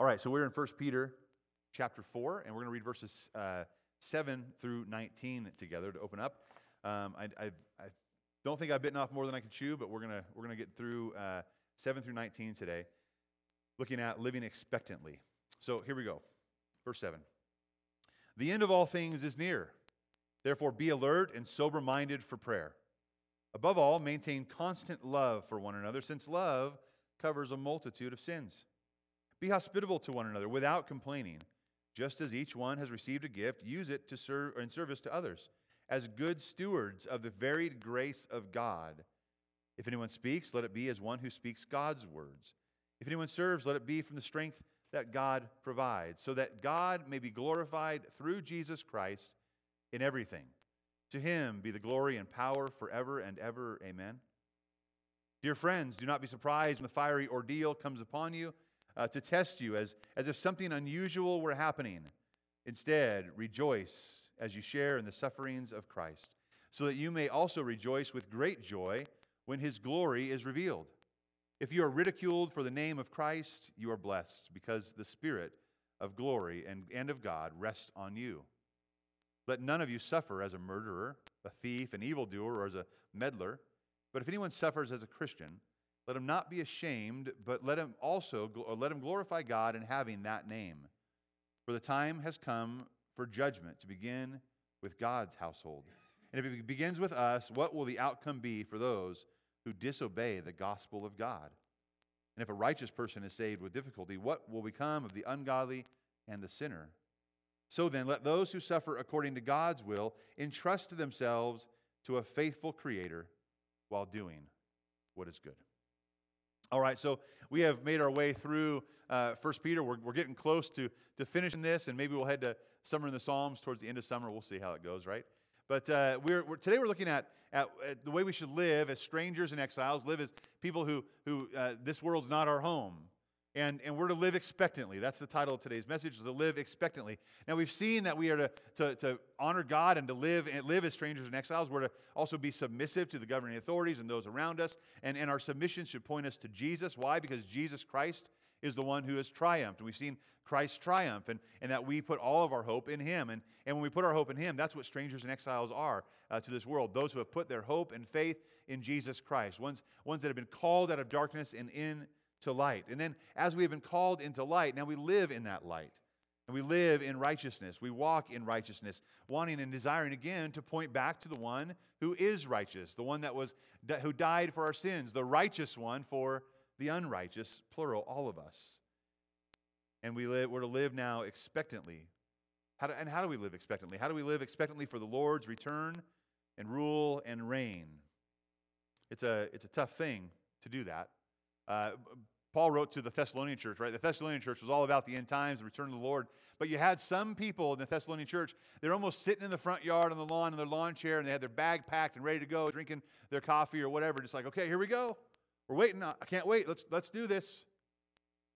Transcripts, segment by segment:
All right, so we're in 1 Peter chapter 4, and we're going to read verses uh, 7 through 19 together to open up. Um, I, I, I, don't think I've bitten off more than I can chew, but we're going to we're gonna get through uh, 7 through 19 today, looking at living expectantly. So here we go. Verse 7. The end of all things is near. Therefore, be alert and sober minded for prayer. Above all, maintain constant love for one another, since love covers a multitude of sins. Be hospitable to one another without complaining. Just as each one has received a gift, use it to serve in service to others, as good stewards of the varied grace of God. If anyone speaks, let it be as one who speaks God's words. If anyone serves, let it be from the strength that God provides, so that God may be glorified through Jesus Christ in everything. To him be the glory and power forever and ever. Amen. Dear friends, do not be surprised when the fiery ordeal comes upon you uh, to test you as, as if something unusual were happening. Instead, rejoice as you share in the sufferings of Christ, so that you may also rejoice with great joy when his glory is revealed. If you are ridiculed for the name of Christ, you are blessed, because the Spirit of glory and, and of God rests on you. Let none of you suffer as a murderer, a thief, an evildoer, or as a meddler. But if anyone suffers as a Christian, let him not be ashamed, but let him also let him glorify God in having that name. For the time has come for judgment to begin with God's household. And if it begins with us, what will the outcome be for those who disobey the gospel of God? And if a righteous person is saved with difficulty, what will become of the ungodly and the sinner? So then, let those who suffer according to God's will entrust themselves to a faithful Creator while doing what is good. All right, so we have made our way through uh, 1 Peter. We're, we're getting close to, to finishing this, and maybe we'll head to Summer in the Psalms towards the end of summer. We'll see how it goes, right? But uh, we're, we're, today we're looking at, at, at, the way we should live as strangers and exiles, live as people who, who uh, this world's not our home. And, and we're to live expectantly. That's the title of today's message, to live expectantly. Now, we've seen that we are to, to, to honor God and to live, and live as strangers and exiles. We're to also be submissive to the governing authorities and those around us. And, and our submission should point us to Jesus. Why? Because Jesus Christ is the one who has triumphed. We've seen Christ triumph, and, and that we put all of our hope in Him. And, and when we put our hope in Him, that's what strangers and exiles are uh, to this world those who have put their hope and faith in Jesus Christ, ones, ones that have been called out of darkness and in to light. And then, as we have been called into light, now we live in that light. And we live in righteousness. We walk in righteousness, wanting and desiring again to point back to the one who is righteous, the one that was who died for our sins, the righteous one for the unrighteous, plural, all of us. And we live, we're to live now expectantly. How do, and how do we live expectantly? How do we live expectantly for the Lord's return and rule and reign? It's a, it's a tough thing to do that. Uh, Paul wrote to the Thessalonian church, right? The Thessalonian church was all about the end times, the return of the Lord. But you had some people in the Thessalonian church, they're almost sitting in the front yard on the lawn in their lawn chair, and they had their bag packed and ready to go, drinking their coffee or whatever. Just like, okay, here we go. We're waiting. I can't wait. Let's, let's do this.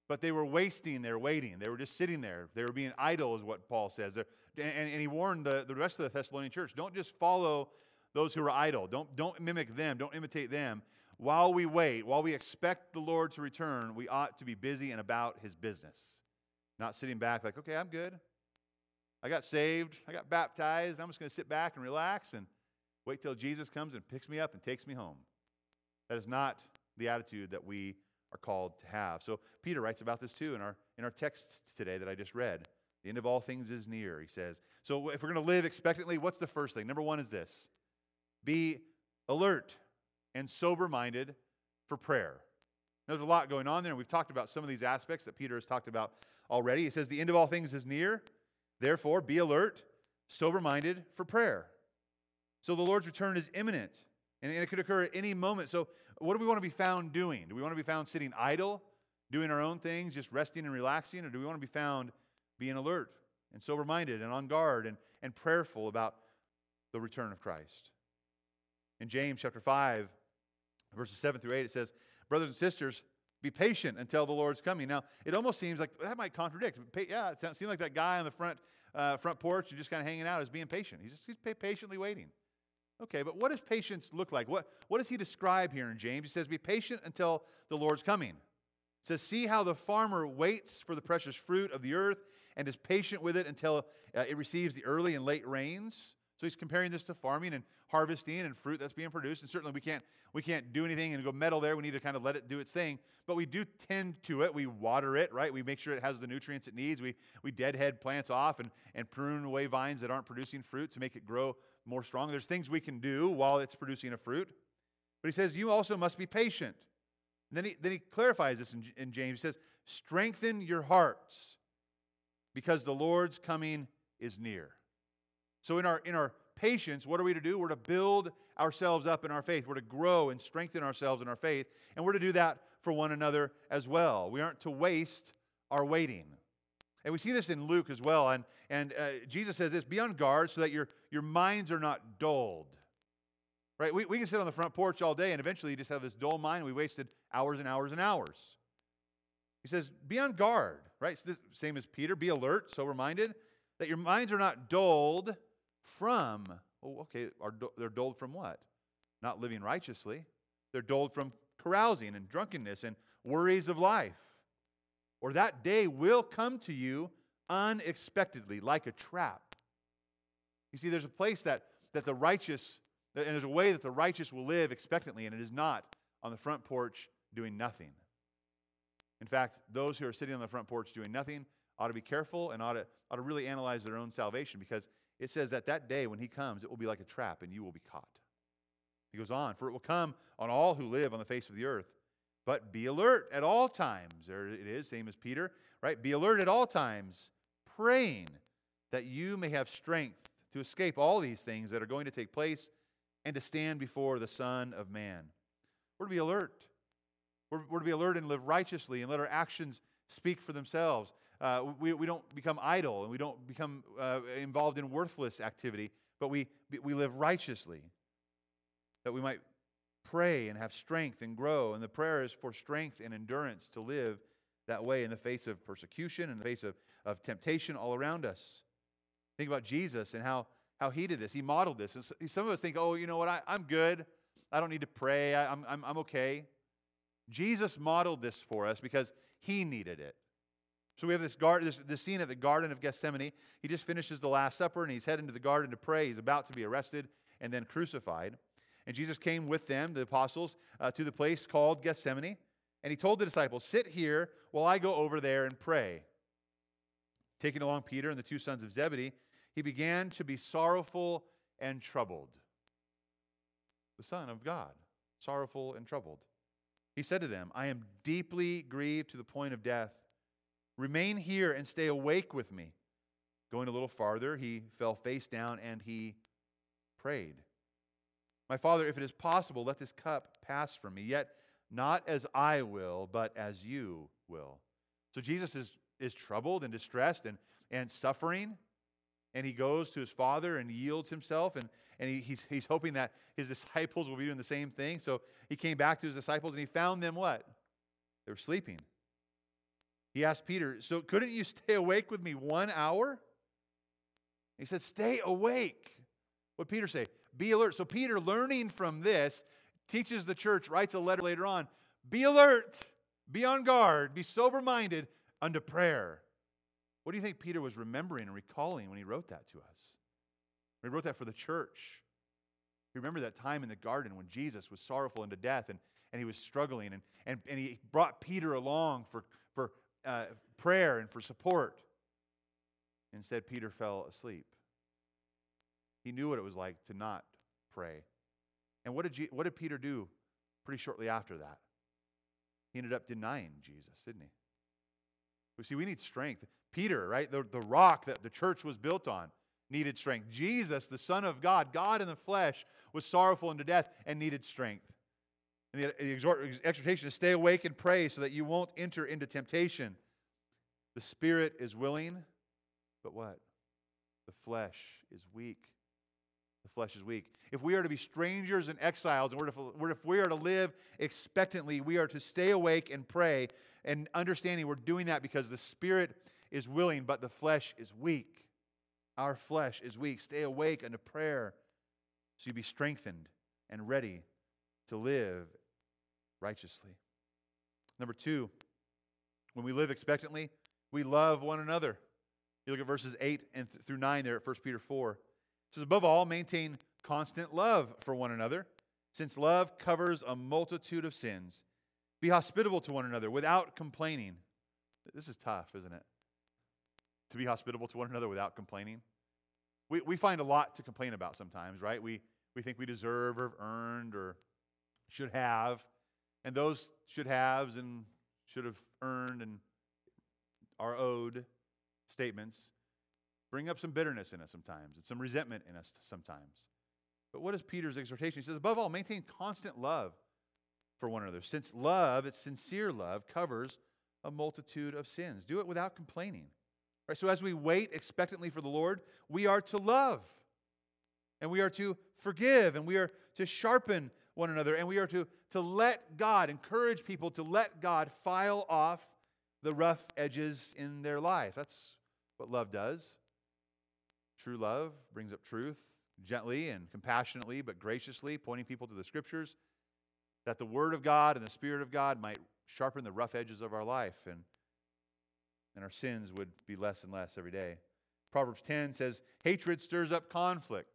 But they were wasting their waiting. They were just sitting there. They were being idle, is what Paul says. And, and he warned the, the rest of the Thessalonian church don't just follow those who are idle, don't, don't mimic them, don't imitate them while we wait, while we expect the Lord to return, we ought to be busy and about his business. Not sitting back like, okay, I'm good. I got saved. I got baptized. I'm just going to sit back and relax and wait till Jesus comes and picks me up and takes me home. That is not the attitude that we are called to have. So Peter writes about this too in our in our text today that I just read. The end of all things is near, he says. So if we're going to live expectantly, what's the first thing? Number 1 is this. Be alert and sober minded for prayer. Now, There's a lot going on there, and we've talked about some of these aspects that Peter has talked about already. He says, The end of all things is near. Therefore, be alert, sober minded for prayer. So the Lord's return is imminent, and it could occur at any moment. So, what do we want to be found doing? Do we want to be found sitting idle, doing our own things, just resting and relaxing, or do we want to be found being alert and sober minded and on guard and, and prayerful about the return of Christ? In James chapter 5, verses 7 through 8, it says, Brothers and sisters, be patient until the Lord's coming. Now, it almost seems like that might contradict. Yeah, it seems like that guy on the front, uh, front porch and just kind of hanging out is being patient. He's just he's patiently waiting. Okay, but what does patience look like? What, what does he describe here in James? He says, Be patient until the Lord's coming. It says, See how the farmer waits for the precious fruit of the earth and is patient with it until uh, it receives the early and late rains. So he's comparing this to farming and harvesting and fruit that's being produced. And certainly we can't, we can't do anything and go meddle there. We need to kind of let it do its thing. But we do tend to it. We water it, right? We make sure it has the nutrients it needs. We, we deadhead plants off and, and prune away vines that aren't producing fruit to make it grow more strong. There's things we can do while it's producing a fruit. But he says, You also must be patient. And then he, then he clarifies this in, in James. He says, Strengthen your hearts because the Lord's coming is near. So, in our, in our patience, what are we to do? We're to build ourselves up in our faith. We're to grow and strengthen ourselves in our faith. And we're to do that for one another as well. We aren't to waste our waiting. And we see this in Luke as well. And, and uh, Jesus says this be on guard so that your, your minds are not dulled. Right? We, we can sit on the front porch all day and eventually you just have this dull mind. We wasted hours and hours and hours. He says, be on guard, right? So this, same as Peter, be alert, so reminded that your minds are not dulled from, oh, okay, are, they're dulled from what? Not living righteously. They're doled from carousing and drunkenness and worries of life. Or that day will come to you unexpectedly, like a trap. You see, there's a place that, that the righteous, and there's a way that the righteous will live expectantly, and it is not on the front porch doing nothing. In fact, those who are sitting on the front porch doing nothing ought to be careful and ought to, ought to really analyze their own salvation because it says that that day when he comes, it will be like a trap and you will be caught. He goes on, for it will come on all who live on the face of the earth. But be alert at all times. There it is, same as Peter, right? Be alert at all times, praying that you may have strength to escape all these things that are going to take place and to stand before the Son of Man. We're to be alert. We're, we're to be alert and live righteously and let our actions speak for themselves. Uh, we, we don't become idle and we don't become uh, involved in worthless activity, but we, we live righteously. That we might pray and have strength and grow. And the prayer is for strength and endurance to live that way in the face of persecution, in the face of, of temptation all around us. Think about Jesus and how, how he did this. He modeled this. And Some of us think, oh, you know what, I, I'm good. I don't need to pray. I, I'm, I'm, I'm okay. Jesus modeled this for us because he needed it. So we have this, garden, this, this scene at the Garden of Gethsemane. He just finishes the Last Supper and he's heading to the garden to pray. He's about to be arrested and then crucified. And Jesus came with them, the apostles, uh, to the place called Gethsemane. And he told the disciples, Sit here while I go over there and pray. Taking along Peter and the two sons of Zebedee, he began to be sorrowful and troubled. The Son of God, sorrowful and troubled. He said to them, I am deeply grieved to the point of death. Remain here and stay awake with me. Going a little farther, he fell face down and he prayed. My Father, if it is possible, let this cup pass from me, yet not as I will, but as you will. So Jesus is, is troubled and distressed and, and suffering, and he goes to his Father and yields himself, and and he, he's, he's hoping that his disciples will be doing the same thing. So he came back to his disciples and he found them what? They were sleeping. He asked Peter, So couldn't you stay awake with me one hour? He said, Stay awake. What Peter say? Be alert. So Peter, learning from this, teaches the church, writes a letter later on Be alert, be on guard, be sober minded unto prayer. What do you think Peter was remembering and recalling when he wrote that to us? He wrote that for the church. He remember that time in the garden when Jesus was sorrowful unto death and, and he was struggling, and, and, and he brought Peter along for, for uh, prayer and for support. Instead, Peter fell asleep. He knew what it was like to not pray. And what did, Je- what did Peter do pretty shortly after that? He ended up denying Jesus, didn't he? We see, we need strength. Peter, right, the, the rock that the church was built on, needed strength. Jesus, the Son of God, God in the flesh, was sorrowful unto death and needed strength. And the, the exhortation is stay awake and pray so that you won't enter into temptation. The spirit is willing, but what? The flesh is weak. The flesh is weak. If we are to be strangers and exiles, and we're if we are to live expectantly, we are to stay awake and pray, and understanding we're doing that because the spirit is willing, but the flesh is weak. Our flesh is weak. Stay awake unto prayer so you be strengthened and ready to live righteously. Number two, When we live expectantly, we love one another. You look at verses 8 and th- through 9 there at 1 Peter 4. It says, Above all, maintain constant love for one another, since love covers a multitude of sins. Be hospitable to one another without complaining. This is tough, isn't it? To be hospitable to one another without complaining. We, we find a lot to complain about sometimes, right? We, we think we deserve or have earned or should have. And those should haves and should have earned and are owed statements bring up some bitterness in us sometimes and some resentment in us sometimes. But what is Peter's exhortation? He says, above all, maintain constant love for one another. Since love, it's sincere love, covers a multitude of sins. Do it without complaining. Right? So as we wait expectantly for the Lord, we are to love. And we are to forgive. And we are to sharpen one another. And we are to, to let God, encourage people to let God file off the rough edges in their life. That's what love does. True love brings up truth gently and compassionately, but graciously, pointing people to the scriptures, that the Word of God and the Spirit of God might sharpen the rough edges of our life and, and our sins would be less and less every day. Proverbs 10 says, Hatred stirs up conflict.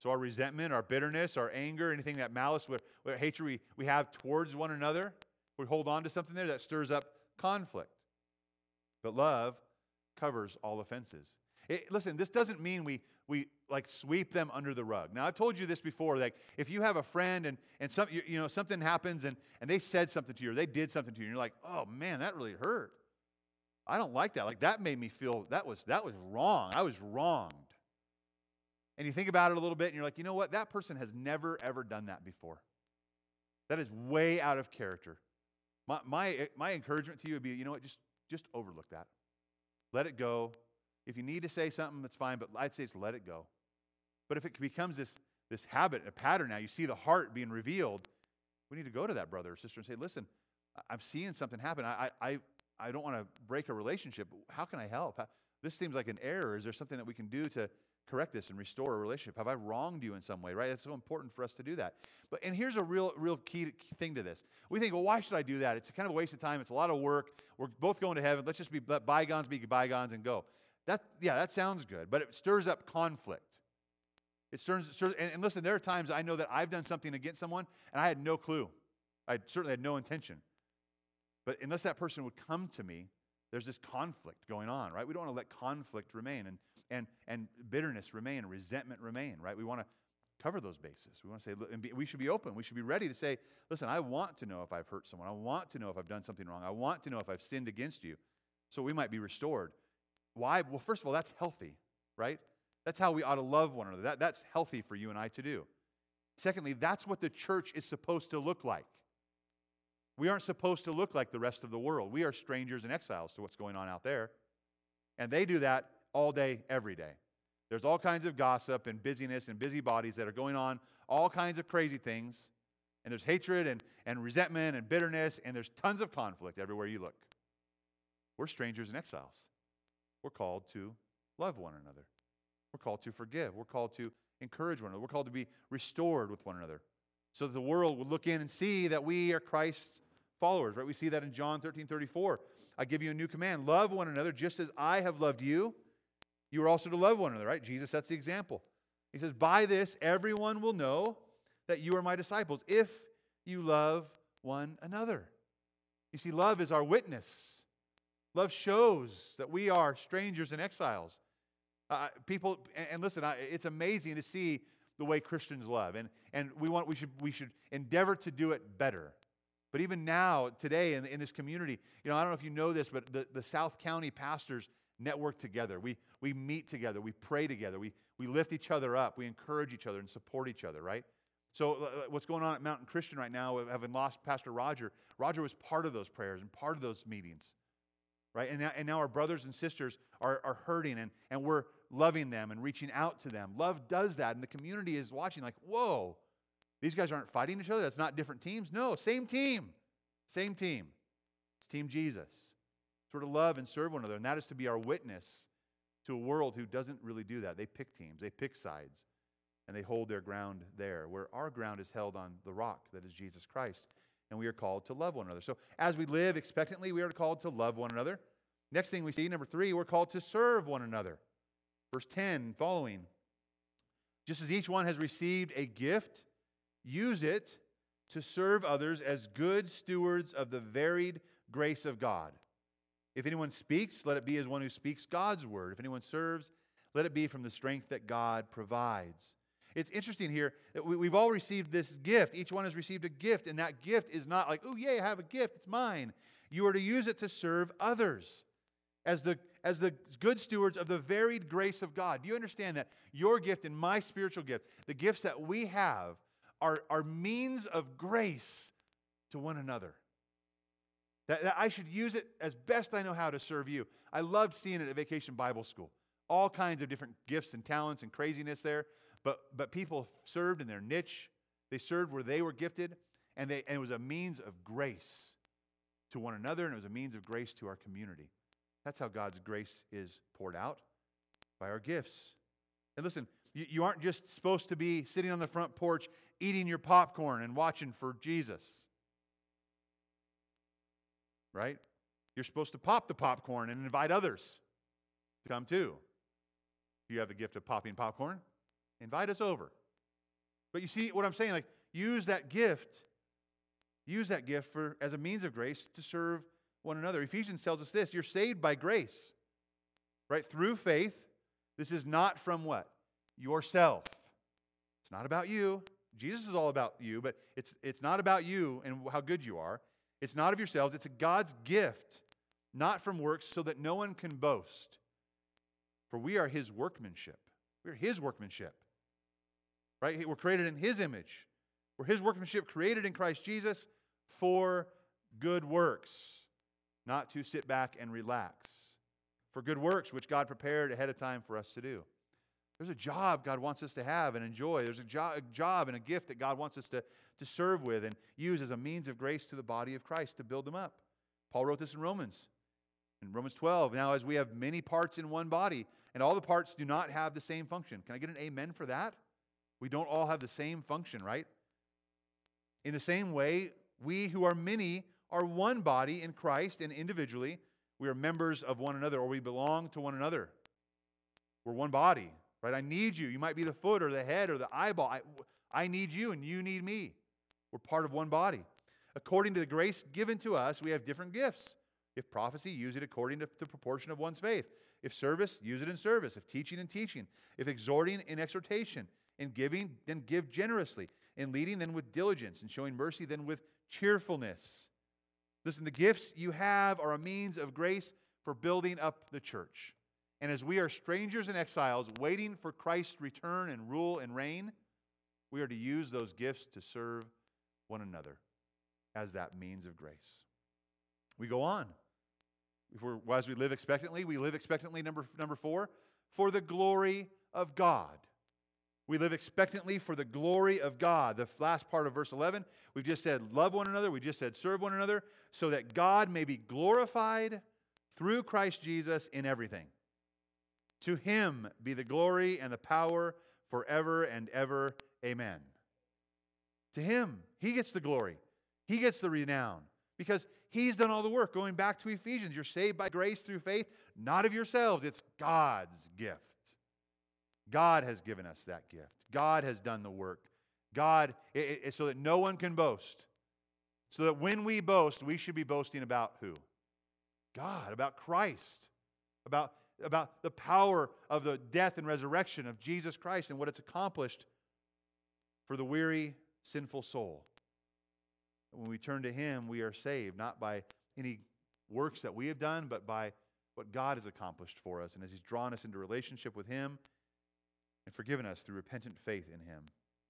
So our resentment, our bitterness, our anger, anything that malice, what, what hatred we, we have towards one another, we hold on to something there that stirs up conflict. But love covers all offenses. It, listen, this doesn't mean we, we like sweep them under the rug. Now, I've told you this before. Like, if you have a friend and, and some, you, you know, something happens and, and they said something to you or they did something to you, and you're like, oh man, that really hurt. I don't like that. Like, that made me feel that was, that was wrong. I was wronged. And you think about it a little bit and you're like, you know what? That person has never, ever done that before. That is way out of character. My, my, eh, my encouragement to you would be, you know what? Just, just overlook that. Let it go. If you need to say something, that's fine, but I'd say it's let it go. But if it becomes this, this habit, a pattern now, you see the heart being revealed, we need to go to that brother or sister and say, listen, I'm seeing something happen. I, I, I don't want to break a relationship. How can I help? How, this seems like an error. Is there something that we can do to correct this and restore a relationship? Have I wronged you in some way? Right? It's so important for us to do that. But and here's a real, real key, key thing to this. We think, well, why should I do that? It's kind of a waste of time. It's a lot of work. We're both going to heaven. Let's just be let bygones be bygones and go. That yeah, that sounds good, but it stirs up conflict. It stirs, stirs and, and listen, there are times I know that I've done something against someone and I had no clue. I certainly had no intention. But unless that person would come to me, there's this conflict going on, right? We don't want to let conflict remain and, and, and bitterness remain resentment remain, right? We want to cover those bases. We want to say, and be, we should be open. We should be ready to say, listen, I want to know if I've hurt someone. I want to know if I've done something wrong. I want to know if I've sinned against you so we might be restored. Why? Well, first of all, that's healthy, right? That's how we ought to love one another. That, that's healthy for you and I to do. Secondly, that's what the church is supposed to look like. We aren't supposed to look like the rest of the world. We are strangers and exiles to what's going on out there. And they do that all day, every day. There's all kinds of gossip and busyness and busybodies that are going on, all kinds of crazy things. And there's hatred and, and resentment and bitterness, and there's tons of conflict everywhere you look. We're strangers and exiles. We're called to love one another. We're called to forgive. We're called to encourage one another. We're called to be restored with one another so that the world would look in and see that we are Christ's followers, right? We see that in John 13 34. I give you a new command love one another just as I have loved you. You are also to love one another, right? Jesus sets the example. He says, By this, everyone will know that you are my disciples if you love one another. You see, love is our witness. Love shows that we are strangers and exiles. Uh, people, and, listen, it's amazing to see the way Christians love, and, and we, want, we, should, we should endeavor to do it better. But even now, today, in, in this community, you know, I don't know if you know this, but the, the South County pastors network together. We, we meet together. We pray together. We, we lift each other up. We encourage each other and support each other, right? So, uh, uh, what's going on at Mountain Christian right now, having lost Pastor Roger, Roger was part of those prayers and part of those meetings, right? And now, and now our brothers and sisters are, are hurting, and, and we're loving them and reaching out to them. Love does that, and the community is watching, like, whoa, these guys aren't fighting each other. That's not different teams. No, same team. Same team. It's Team Jesus. Sort of love and serve one another. And that is to be our witness to a world who doesn't really do that. They pick teams, they pick sides, and they hold their ground there, where our ground is held on the rock that is Jesus Christ. and we are called to love one another. So as we live expectantly, we are called to love one another. Next thing we see, number three, we're called to serve one another. Verse 10 following. Just as each one has received a gift, use it to serve others as good stewards of the varied grace of God. If anyone speaks, let it be as one who speaks God's word. If anyone serves, let it be from the strength that God provides. It's interesting here that we, have all received this gift. Each one has received a gift, and that gift is not like, oh, yay, I have a gift, it's mine. You are to use it to serve others as the, as the good stewards of the varied grace of God. Do you understand that? Your gift and my spiritual gift, the gifts that we have, are, are means of grace to one another. That, that I should use it as best I know how to serve you. I loved seeing it at Vacation Bible School. All kinds of different gifts and talents and craziness there. But, but people served in their niche, they served where they were gifted, and, they, and it was a means of grace to one another, and it was a means of grace to our community. That's how God's grace is poured out by our gifts. And listen, you, you aren't just supposed to be sitting on the front porch eating your popcorn and watching for Jesus. Right? You're supposed to pop the popcorn and invite others to come too. You have the gift of popping popcorn. Invite us over. But you see what I'm saying? Like, use that gift, use that gift for as a means of grace to serve one another. Ephesians tells us this you're saved by grace, right? Through faith. This is not from what? Yourself. It's not about you. Jesus is all about you, but it's, it's not about you and how good you are. It's not of yourselves, it's a God's gift, not from works, so that no one can boast. For we are his workmanship. We're his workmanship right? We're created in His image. We're His workmanship created in Christ Jesus for good works, not to sit back and relax. For good works, which God prepared ahead of time for us to do. There's a job God wants us to have and enjoy. There's a, jo- a job and a gift that God wants us to, to serve with and use as a means of grace to the body of Christ to build them up. Paul wrote this in Romans. In Romans 12, now as we have many parts in one body, and all the parts do not have the same function. Can I get an amen for that? We don't all have the same function, right? In the same way, we who are many are one body in Christ, and individually, we are members of one another, or we belong to one another. We're one body, right? I need you. You might be the foot or the head or the eyeball. I, I need you, and you need me. We're part of one body. According to the grace given to us, we have different gifts. If prophecy, use it according to the proportion of one's faith. If service, use it in service. If teaching, in teaching. If exhorting, in exhortation. In giving, then give generously. In leading, then with diligence. In showing mercy, then with cheerfulness. Listen, the gifts you have are a means of grace for building up the church. And as we are strangers and exiles waiting for Christ's return and rule and reign, we are to use those gifts to serve one another as that means of grace. We go on. If we're, as we live expectantly, we live expectantly, number, number four, for the glory of God. We live expectantly for the glory of God. The last part of verse 11, we've just said, love one another. We just said, serve one another, so that God may be glorified through Christ Jesus in everything. To him be the glory and the power forever and ever. Amen. To him, he gets the glory, he gets the renown, because he's done all the work. Going back to Ephesians, you're saved by grace through faith, not of yourselves, it's God's gift. God has given us that gift. God has done the work. God, it, it, so that no one can boast. So that when we boast, we should be boasting about who? God, about Christ, about, about the power of the death and resurrection of Jesus Christ and what it's accomplished for the weary, sinful soul. When we turn to Him, we are saved, not by any works that we have done, but by what God has accomplished for us. And as He's drawn us into relationship with Him, and forgiven us through repentant faith in him.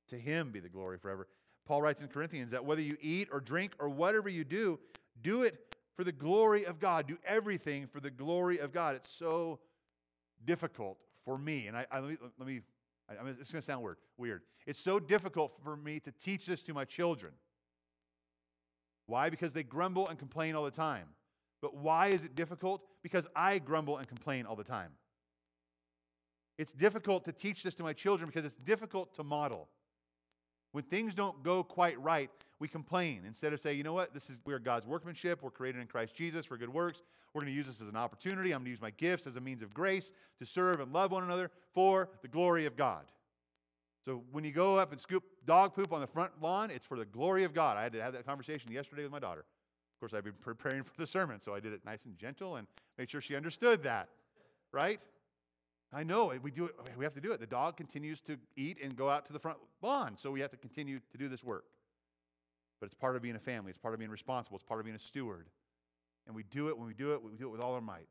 To him be the glory forever. Paul writes in Corinthians that whether you eat or drink or whatever you do, do it for the glory of God. Do everything for the glory of God. It's so difficult for me, and I, I let me, let me I mean, it's going to sound weird. Weird. It's so difficult for me to teach this to my children. Why? Because they grumble and complain all the time. But why is it difficult? Because I grumble and complain all the time. It's difficult to teach this to my children because it's difficult to model. When things don't go quite right, we complain. Instead of say, you know what, this is we're God's workmanship, we're created in Christ Jesus for good works. We're going to use this as an opportunity. I'm going to use my gifts as a means of grace to serve and love one another for the glory of God. So when you go up and scoop dog poop on the front lawn, it's for the glory of God. I had to have that conversation yesterday with my daughter. Of course, I've been preparing for the sermon, so I did it nice and gentle and made sure she understood that, right? I know we do it. We have to do it. The dog continues to eat and go out to the front lawn, so we have to continue to do this work. But it's part of being a family. It's part of being responsible. It's part of being a steward. And we do it when we do it. We do it with all our might.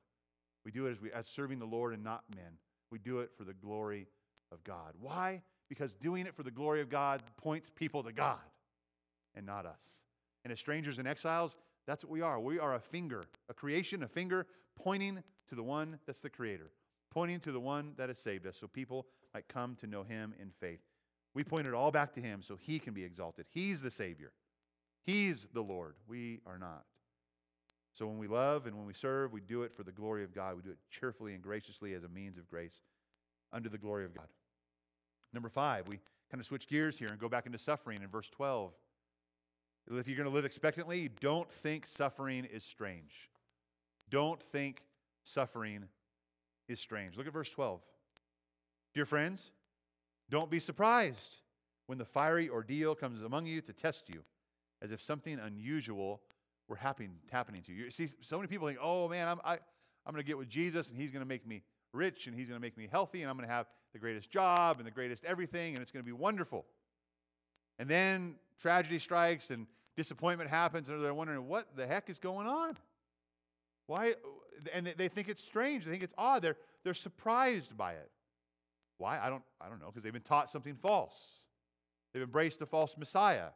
We do it as we as serving the Lord and not men. We do it for the glory of God. Why? Because doing it for the glory of God points people to God and not us. And as strangers and exiles, that's what we are. We are a finger, a creation, a finger pointing to the one that's the creator, pointing to the one that has saved us so people might come to know him in faith. We point it all back to him so he can be exalted. He's the Savior, he's the Lord. We are not. So when we love and when we serve, we do it for the glory of God. We do it cheerfully and graciously as a means of grace under the glory of God. Number five, we kind of switch gears here and go back into suffering in verse 12. If you're going to live expectantly, don't think suffering is strange. Don't think suffering is strange. Look at verse 12. Dear friends, don't be surprised when the fiery ordeal comes among you to test you, as if something unusual were happening, happening to you. You see, so many people think, oh man, I'm, I, I'm going to get with Jesus and he's going to make me rich and he's going to make me healthy and I'm going to have the greatest job and the greatest everything and it's going to be wonderful. And then tragedy strikes and disappointment happens, and they're wondering, what the heck is going on? Why? And they think it's strange. They think it's odd. They're, they're surprised by it. Why? I don't, I don't know, because they've been taught something false. They've embraced a false Messiah.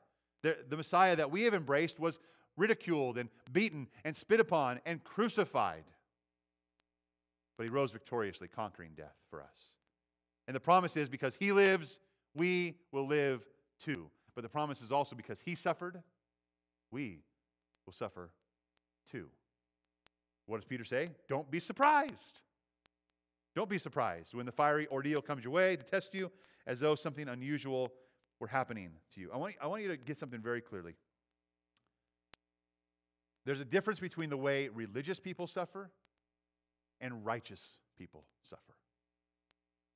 They're, the Messiah that we have embraced was ridiculed and beaten and spit upon and crucified. But he rose victoriously, conquering death for us. And the promise is because he lives, we will live too. But the promise is also because he suffered, we will suffer too. What does Peter say? Don't be surprised. Don't be surprised when the fiery ordeal comes your way to test you as though something unusual were happening to you. I want, I want you to get something very clearly. There's a difference between the way religious people suffer and righteous people suffer.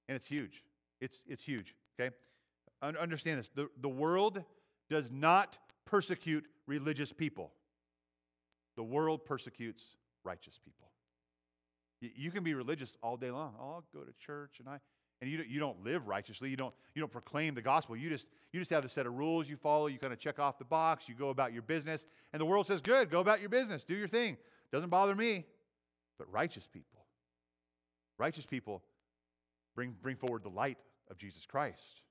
And it's huge. It's, it's huge, okay? Understand this. The, the world does not persecute religious people, the world persecutes righteous people. You can be religious all day long. Oh, I'll go to church and I and you, you don't live righteously. You don't, you don't proclaim the gospel. You just, you just have a set of rules you follow. You kind of check off the box. You go about your business. And the world says, good, go about your business. Do your thing. Doesn't bother me. But righteous people, righteous people bring, bring forward the light of Jesus Christ.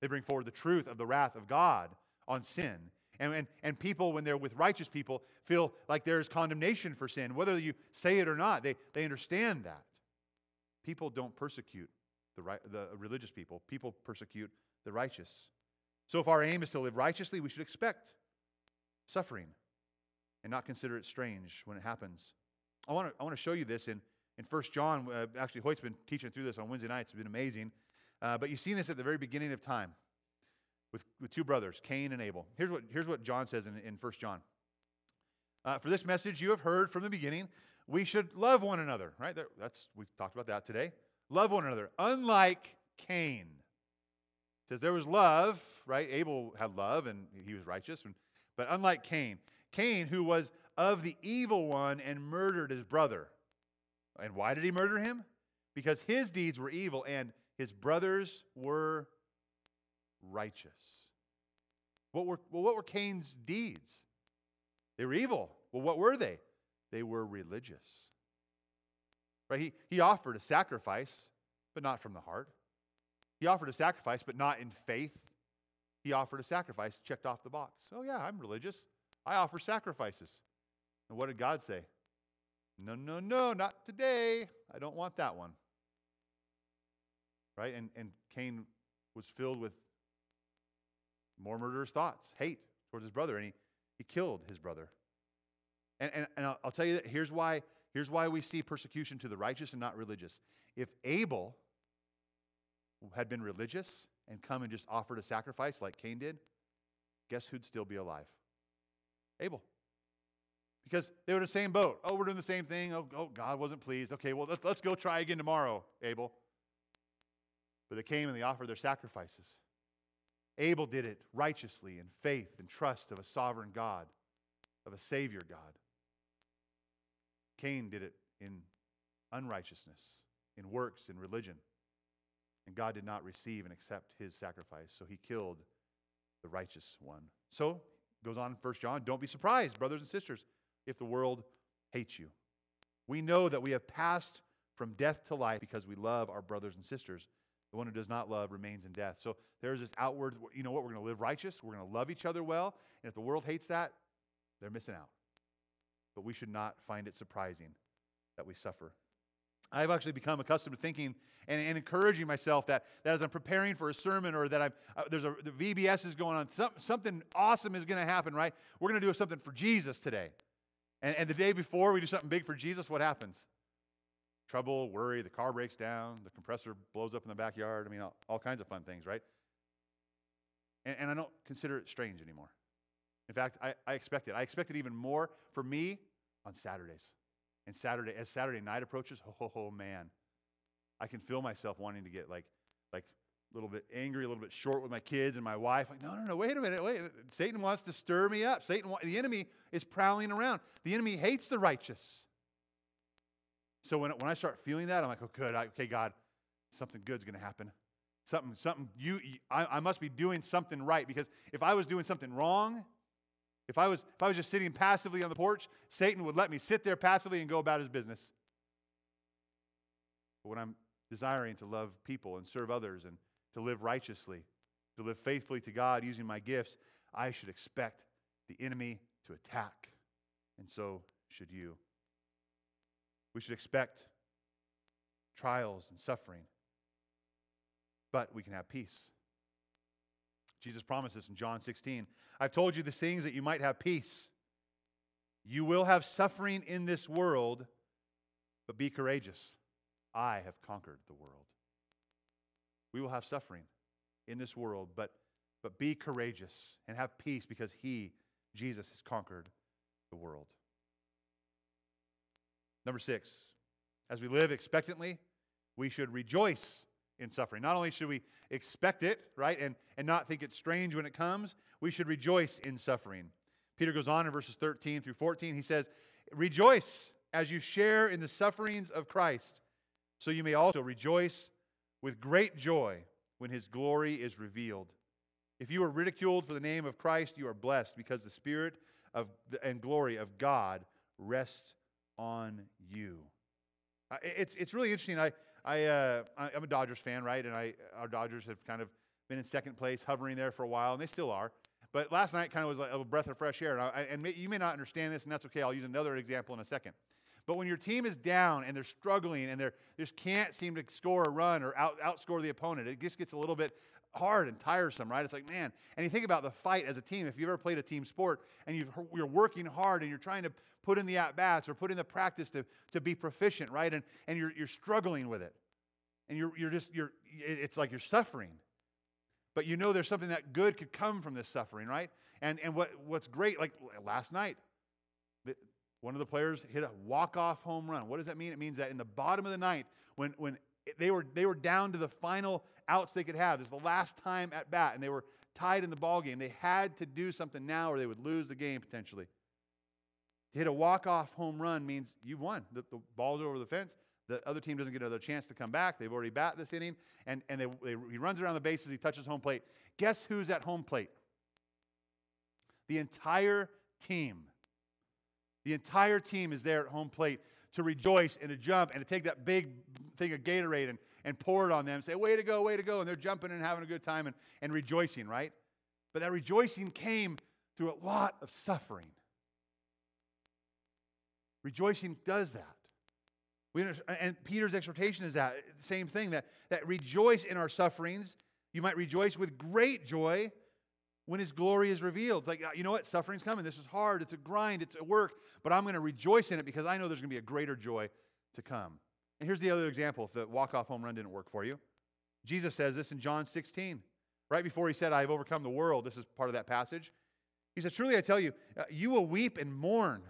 They bring forward the truth of the wrath of God on sin. And, and, and people, when they're with righteous people, feel like there's condemnation for sin. Whether you say it or not, they, they understand that. People don't persecute the, right, the religious people, people persecute the righteous. So if our aim is to live righteously, we should expect suffering and not consider it strange when it happens. I want to, I want to show you this in, in 1 John. Uh, actually, Hoyt's been teaching through this on Wednesday nights. It's been amazing. Uh, but you've seen this at the very beginning of time with, with two brothers, Cain and Abel. Here's what, here's what John says in, in 1 John. Uh, For this message you have heard from the beginning, we should love one another, right? That's, we've talked about that today. Love one another, unlike Cain. It says there was love, right? Abel had love and he was righteous, but unlike Cain, Cain, who was of the evil one and murdered his brother. And why did he murder him? Because his deeds were evil and his brothers were righteous. What were, well, what were Cain's deeds? They were evil. Well, what were they? They were religious. Right? He, he offered a sacrifice, but not from the heart. He offered a sacrifice, but not in faith. He offered a sacrifice, checked off the box. Oh, yeah, I'm religious. I offer sacrifices. And what did God say? No, no, no, not today. I don't want that one. Right? And, and Cain was filled with more murderous thoughts, hate towards his brother, and he, he killed his brother. And, and, and I'll, I'll tell you that here's why Here's why we see persecution to the righteous and not religious. If Abel had been religious and come and just offered a sacrifice like Cain did, guess who'd still be alive? Abel. Because they were in the same boat. Oh, we're doing the same thing. Oh, oh God wasn't pleased. Okay, well, let's, let's go try again tomorrow, Abel. But they came and they offered their sacrifices. Abel did it righteously in faith and trust of a sovereign God, of a Savior God. Cain did it in unrighteousness, in works, in religion. And God did not receive and accept his sacrifice, so he killed the righteous one. So, goes on in 1 John, don't be surprised, brothers and sisters, if the world hates you. We know that we have passed from death to life because we love our brothers and sisters. The one who does not love remains in death. So there's this outward, you know what, we're going to live righteous, we're going to love each other well, and if the world hates that, they're missing out. But we should not find it surprising that we suffer. I've actually become accustomed to thinking and, and encouraging myself that, that as I'm preparing for a sermon or that I'm, uh, there's a the VBS is going on, some, something awesome is going to happen, right? We're going to do something for Jesus today. And, and the day before we do something big for Jesus, what happens? Trouble, worry, the car breaks down, the compressor blows up in the backyard. I mean, all, all kinds of fun things, right? And, and I don't consider it strange anymore. In fact, I, I expect it. I expect it even more for me on Saturdays. And Saturday, as Saturday night approaches, oh, man, I can feel myself wanting to get like, like a little bit angry, a little bit short with my kids and my wife. Like, no, no, no, wait a minute, wait. Satan wants to stir me up. Satan, the enemy is prowling around. The enemy hates the righteous. So when, when I start feeling that, I'm like, oh, good. I, okay, God, something good's going to happen. Something, something, you, I, I must be doing something right because if I was doing something wrong, if I, was, if I was just sitting passively on the porch, Satan would let me sit there passively and go about his business. But when I'm desiring to love people and serve others and to live righteously, to live faithfully to God using my gifts, I should expect the enemy to attack. And so should you. We should expect trials and suffering, but we can have peace. Jesus promises in John 16 I've told you the things that you might have peace. You will have suffering in this world, but be courageous. I have conquered the world. We will have suffering in this world, but, but be courageous and have peace because He, Jesus, has conquered the world. Number six, as we live expectantly, we should rejoice in suffering. Not only should we expect it, right, and, and not think it's strange when it comes, we should rejoice in suffering. Peter goes on in verses 13 through 14. He says, Rejoice as you share in the sufferings of Christ, so you may also rejoice with great joy when his glory is revealed. If you are ridiculed for the name of Christ, you are blessed because the Spirit of, and glory of God rests on you. It's, it's really interesting. I, I, uh, I'm a Dodgers fan, right? And I, our Dodgers have kind of been in second place, hovering there for a while, and they still are. But last night kind of was like a breath of fresh air. And, I, and you may not understand this, and that's okay. I'll use another example in a second. But when your team is down and they're struggling and they just can't seem to score a run or out, outscore the opponent, it just gets a little bit hard and tiresome, right? It's like, man. And you think about the fight as a team. If you've ever played a team sport and you are working hard and you're trying to put in the at bats or put in the practice to, to be proficient, right? And, and you're, you're struggling with it. And you're, you're just, you're, it's like you're suffering. But you know there's something that good could come from this suffering, right? And, and what, what's great, like last night, the, one of the players hit a walk-off home run. What does that mean? It means that in the bottom of the ninth, when, when they, were, they were down to the final outs they could have, this is the last time at bat, and they were tied in the ball game. They had to do something now or they would lose the game potentially. To hit a walk-off home run means you've won. The, the ball's over the fence. The other team doesn't get another chance to come back. They've already bat this inning, and, and they, they, he runs around the bases. He touches home plate. Guess who's at home plate? The entire team. The entire team is there at home plate to rejoice and to jump and to take that big thing of Gatorade and, and pour it on them. and Say, way to go, way to go. And they're jumping and having a good time and, and rejoicing, right? But that rejoicing came through a lot of suffering. Rejoicing does that. We and Peter's exhortation is that same thing that, that rejoice in our sufferings. You might rejoice with great joy when his glory is revealed. It's like, you know what? Suffering's coming. This is hard. It's a grind. It's a work. But I'm going to rejoice in it because I know there's going to be a greater joy to come. And here's the other example if the walk-off home run didn't work for you. Jesus says this in John 16. Right before he said, I have overcome the world, this is part of that passage. He said, Truly I tell you, uh, you will weep and mourn,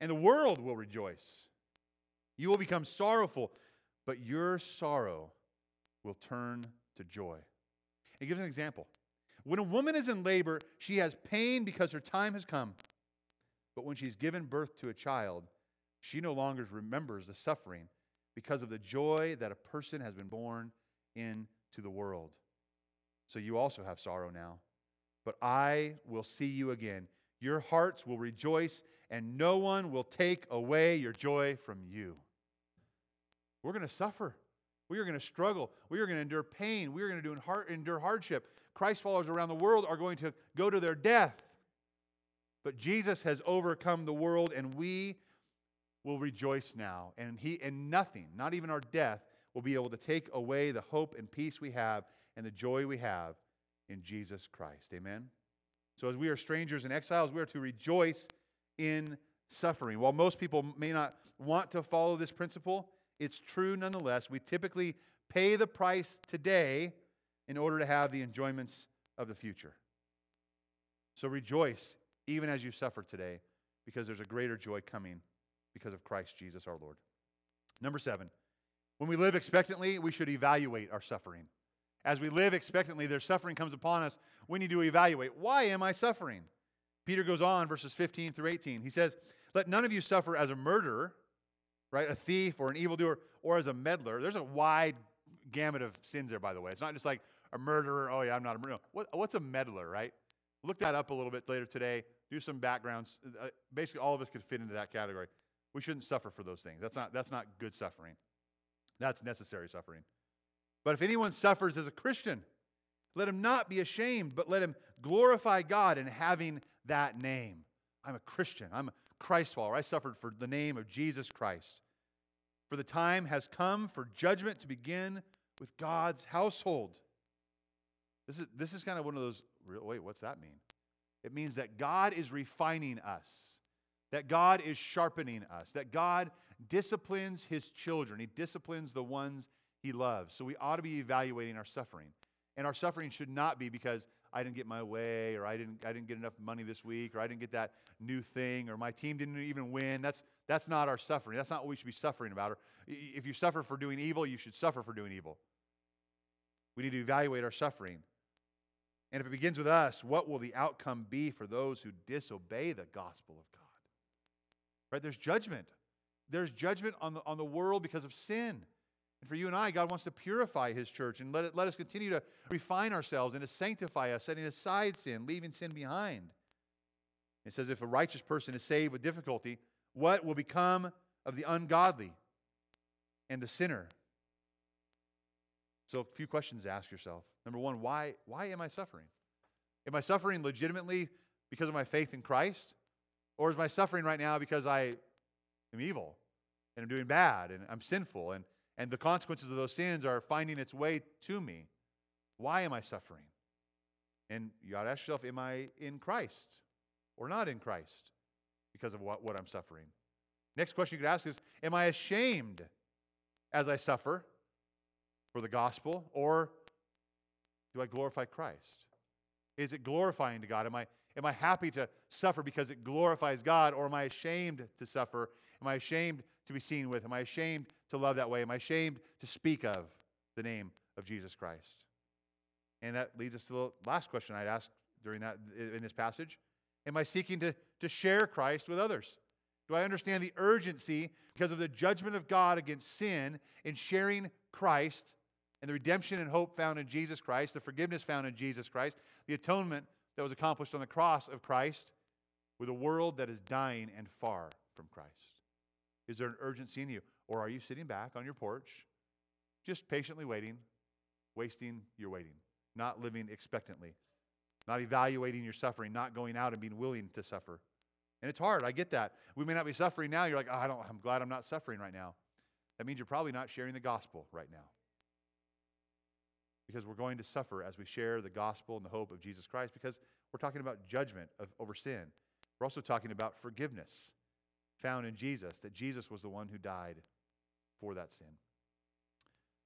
and the world will rejoice. You will become sorrowful, but your sorrow will turn to joy. It gives an example. When a woman is in labor, she has pain because her time has come. But when she's given birth to a child, she no longer remembers the suffering because of the joy that a person has been born into the world. So you also have sorrow now. But I will see you again. Your hearts will rejoice, and no one will take away your joy from you. We're going to suffer. We are going to struggle. We are going to endure pain. We are going to endure hardship. Christ followers around the world are going to go to their death. But Jesus has overcome the world, and we will rejoice now. And, he, and nothing, not even our death, will be able to take away the hope and peace we have and the joy we have in Jesus Christ. Amen? So, as we are strangers and exiles, we are to rejoice in suffering. While most people may not want to follow this principle, it's true nonetheless. We typically pay the price today in order to have the enjoyments of the future. So rejoice even as you suffer today because there's a greater joy coming because of Christ Jesus our Lord. Number seven, when we live expectantly, we should evaluate our suffering. As we live expectantly, their suffering comes upon us. We need to evaluate why am I suffering? Peter goes on, verses 15 through 18. He says, Let none of you suffer as a murderer right? A thief or an evildoer or as a meddler. There's a wide gamut of sins there, by the way. It's not just like a murderer. Oh, yeah, I'm not a murderer. What, what's a meddler, right? Look that up a little bit later today. Do some backgrounds. Uh, basically, all of us could fit into that category. We shouldn't suffer for those things. That's not, that's not good suffering. That's necessary suffering. But if anyone suffers as a Christian, let him not be ashamed, but let him glorify God in having that name. I'm a Christian. I'm Christ follower. I suffered for the name of Jesus Christ. For the time has come for judgment to begin with God's household. This is, this is kind of one of those, wait, what's that mean? It means that God is refining us, that God is sharpening us, that God disciplines his children. He disciplines the ones he loves. So we ought to be evaluating our suffering. And our suffering should not be because I didn't get my way, or I didn't, I didn't get enough money this week, or I didn't get that new thing, or my team didn't even win. That's, that's not our suffering. That's not what we should be suffering about. Or if you suffer for doing evil, you should suffer for doing evil. We need to evaluate our suffering. And if it begins with us, what will the outcome be for those who disobey the gospel of God? Right? There's judgment. There's judgment on the, on the world because of sin. And for you and I, God wants to purify His church and let, it, let us continue to refine ourselves and to sanctify us, setting aside sin, leaving sin behind. It says, if a righteous person is saved with difficulty, what will become of the ungodly and the sinner? So, a few questions to ask yourself. Number one, why, why am I suffering? Am I suffering legitimately because of my faith in Christ? Or is my suffering right now because I am evil and I'm doing bad and I'm sinful and and the consequences of those sins are finding its way to me. Why am I suffering? And you got to ask yourself, am I in Christ or not in Christ because of what, what I'm suffering? Next question you could ask is, am I ashamed as I suffer for the gospel or do I glorify Christ? Is it glorifying to God? Am I, am I happy to suffer because it glorifies God or am I ashamed to suffer? Am I ashamed to be seen with? Am I ashamed to love that way? Am I ashamed to speak of the name of Jesus Christ? And that leads us to the last question I'd ask during that in this passage. Am I seeking to, to share Christ with others? Do I understand the urgency because of the judgment of God against sin in sharing Christ and the redemption and hope found in Jesus Christ, the forgiveness found in Jesus Christ, the atonement that was accomplished on the cross of Christ with a world that is dying and far from Christ? Is there an urgency in you? Or are you sitting back on your porch, just patiently waiting, wasting your waiting, not living expectantly, not evaluating your suffering, not going out and being willing to suffer? And it's hard. I get that. We may not be suffering now. You're like, oh, I don't, I'm glad I'm not suffering right now. That means you're probably not sharing the gospel right now. Because we're going to suffer as we share the gospel and the hope of Jesus Christ because we're talking about judgment of, over sin. We're also talking about forgiveness found in Jesus, that Jesus was the one who died for that sin.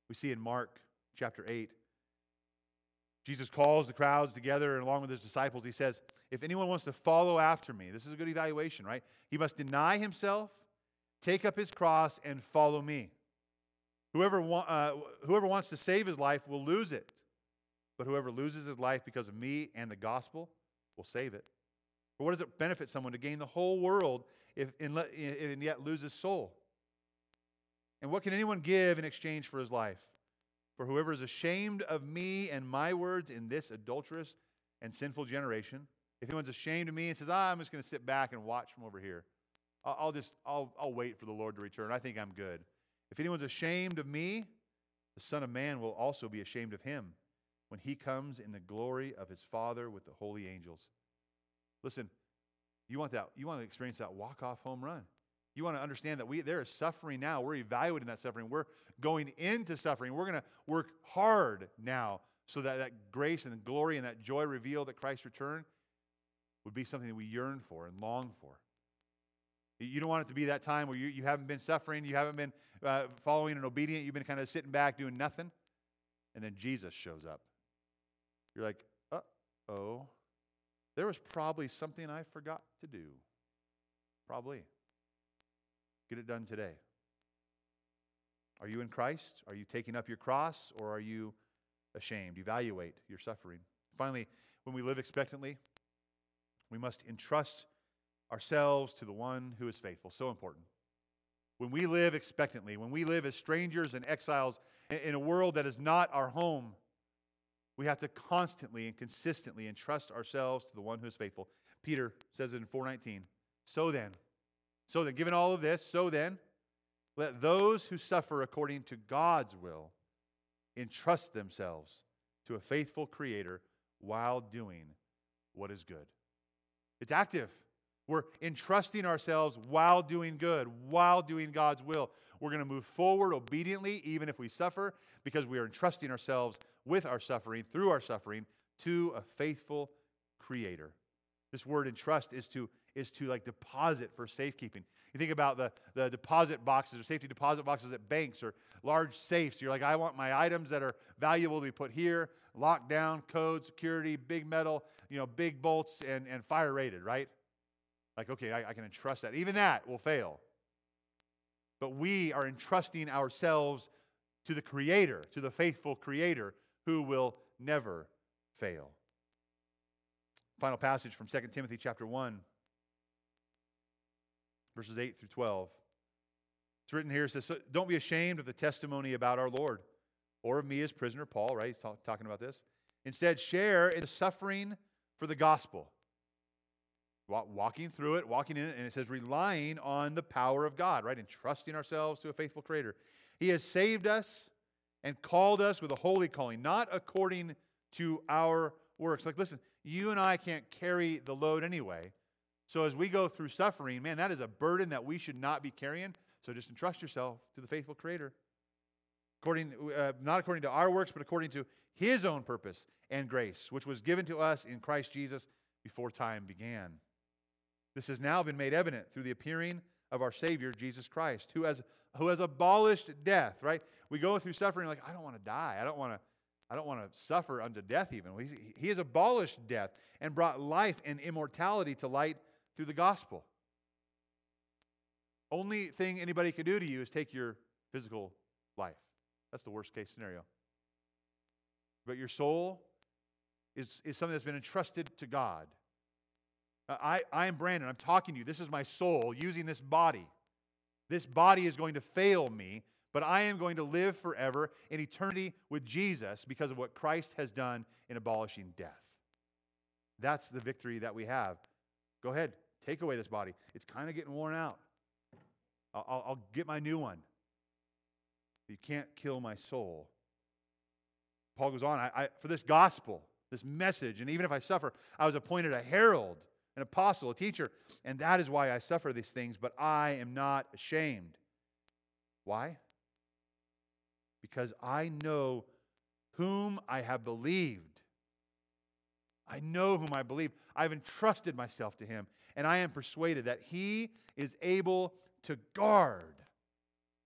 We see in Mark chapter 8, Jesus calls the crowds together, and along with his disciples, he says, If anyone wants to follow after me, this is a good evaluation, right? He must deny himself, take up his cross, and follow me. Whoever, wa- uh, whoever wants to save his life will lose it, but whoever loses his life because of me and the gospel will save it. For what does it benefit someone to gain the whole world if, and, let, and yet lose his soul? And what can anyone give in exchange for his life? For whoever is ashamed of me and my words in this adulterous and sinful generation, if anyone's ashamed of me and says, ah, I'm just going to sit back and watch from over here, I'll just, I'll, I'll wait for the Lord to return. I think I'm good. If anyone's ashamed of me, the Son of Man will also be ashamed of him when he comes in the glory of his Father with the holy angels. Listen, you want that, you want to experience that walk-off home run. You want to understand that we there is suffering now. We're evaluating that suffering. We're going into suffering. We're going to work hard now so that that grace and glory and that joy revealed at Christ's return would be something that we yearn for and long for. You don't want it to be that time where you, you haven't been suffering, you haven't been uh, following and obedient, you've been kind of sitting back doing nothing, and then Jesus shows up. You're like, uh oh, there was probably something I forgot to do. Probably. Get it done today. Are you in Christ? Are you taking up your cross or are you ashamed? Evaluate your suffering. Finally, when we live expectantly, we must entrust ourselves to the one who is faithful. So important. When we live expectantly, when we live as strangers and exiles in a world that is not our home, we have to constantly and consistently entrust ourselves to the one who is faithful. Peter says it in 419. So then, so then, given all of this, so then, let those who suffer according to God's will entrust themselves to a faithful Creator while doing what is good. It's active. We're entrusting ourselves while doing good, while doing God's will. We're going to move forward obediently, even if we suffer, because we are entrusting ourselves with our suffering, through our suffering, to a faithful Creator. This word entrust is to is to like deposit for safekeeping. You think about the, the deposit boxes or safety deposit boxes at banks or large safes. You're like, I want my items that are valuable to be put here, locked down, code, security, big metal, you know, big bolts and, and fire rated, right? Like, okay, I, I can entrust that. Even that will fail. But we are entrusting ourselves to the Creator, to the faithful Creator who will never fail. Final passage from 2 Timothy chapter 1 verses 8 through 12. It's written here, it says, Don't be ashamed of the testimony about our Lord or of me as prisoner, Paul, right? He's talk, talking about this. Instead, share in the suffering for the gospel. Walking through it, walking in it, and it says relying on the power of God, right? And trusting ourselves to a faithful Creator. He has saved us and called us with a holy calling, not according to our works. Like, listen, you and I can't carry the load anyway. So as we go through suffering, man, that is a burden that we should not be carrying. So just entrust yourself to the faithful Creator. According, uh, not according to our works, but according to His own purpose and grace, which was given to us in Christ Jesus before time began. This has now been made evident through the appearing of our Savior, Jesus Christ, who has, who has abolished death, right? We go through suffering like, I don't want to die. I don't want to. I don't want to suffer unto death, even. He has abolished death and brought life and immortality to light through the gospel. Only thing anybody can do to you is take your physical life. That's the worst case scenario. But your soul is, is something that's been entrusted to God. Uh, I, I am Brandon. I'm talking to you. This is my soul using this body. This body is going to fail me, but I am going to live forever in eternity with Jesus because of what Christ has done in abolishing death. That's the victory that we have. Go ahead, Take away this body. It's kind of getting worn out. I'll, I'll, get my new one. You can't kill my soul. Paul goes on I, I, for this gospel, this message, and even if I suffer, I was appointed a herald, an apostle, a teacher, and that is why I suffer these things, but I am not ashamed. Why? Because I know whom I have believed. I know whom I believe. I've entrusted myself to him, and I am persuaded that he is able to guard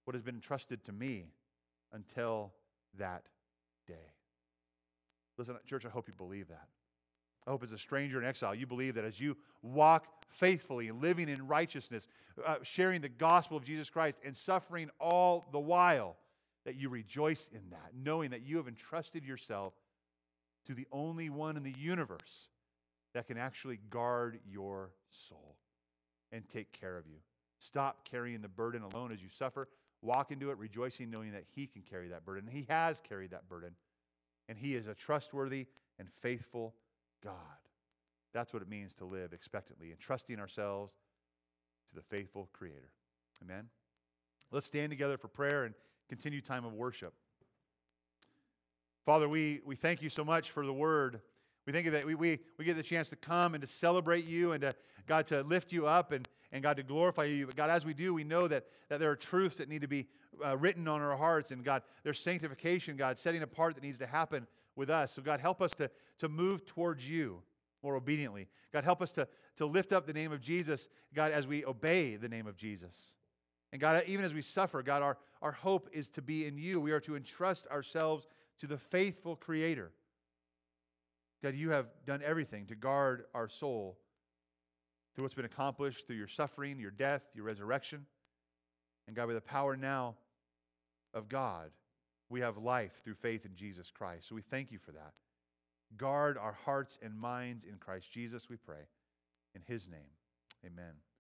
what has been entrusted to me until that day. Listen, church, I hope you believe that. I hope as a stranger in exile, you believe that as you walk faithfully living in righteousness, uh, sharing the gospel of Jesus Christ and suffering all the while, that you rejoice in that, knowing that you have entrusted yourself to the only one in the universe that can actually guard your soul and take care of you. Stop carrying the burden alone as you suffer. Walk into it rejoicing, knowing that He can carry that burden. He has carried that burden, and He is a trustworthy and faithful God. That's what it means to live expectantly and trusting ourselves to the faithful Creator. Amen. Let's stand together for prayer and continue time of worship. Father, we, we thank you so much for the word. We think that we, we, we get the chance to come and to celebrate you and to, God, to lift you up and, and God, to glorify you. But God, as we do, we know that, that there are truths that need to be uh, written on our hearts. And God, there's sanctification, God, setting apart that needs to happen with us. So, God, help us to, to move towards you more obediently. God, help us to, to lift up the name of Jesus, God, as we obey the name of Jesus. And God, even as we suffer, God, our, our hope is to be in you. We are to entrust ourselves to the faithful Creator. God, you have done everything to guard our soul through what's been accomplished through your suffering, your death, your resurrection. And God, with the power now of God, we have life through faith in Jesus Christ. So we thank you for that. Guard our hearts and minds in Christ Jesus, we pray. In his name, amen.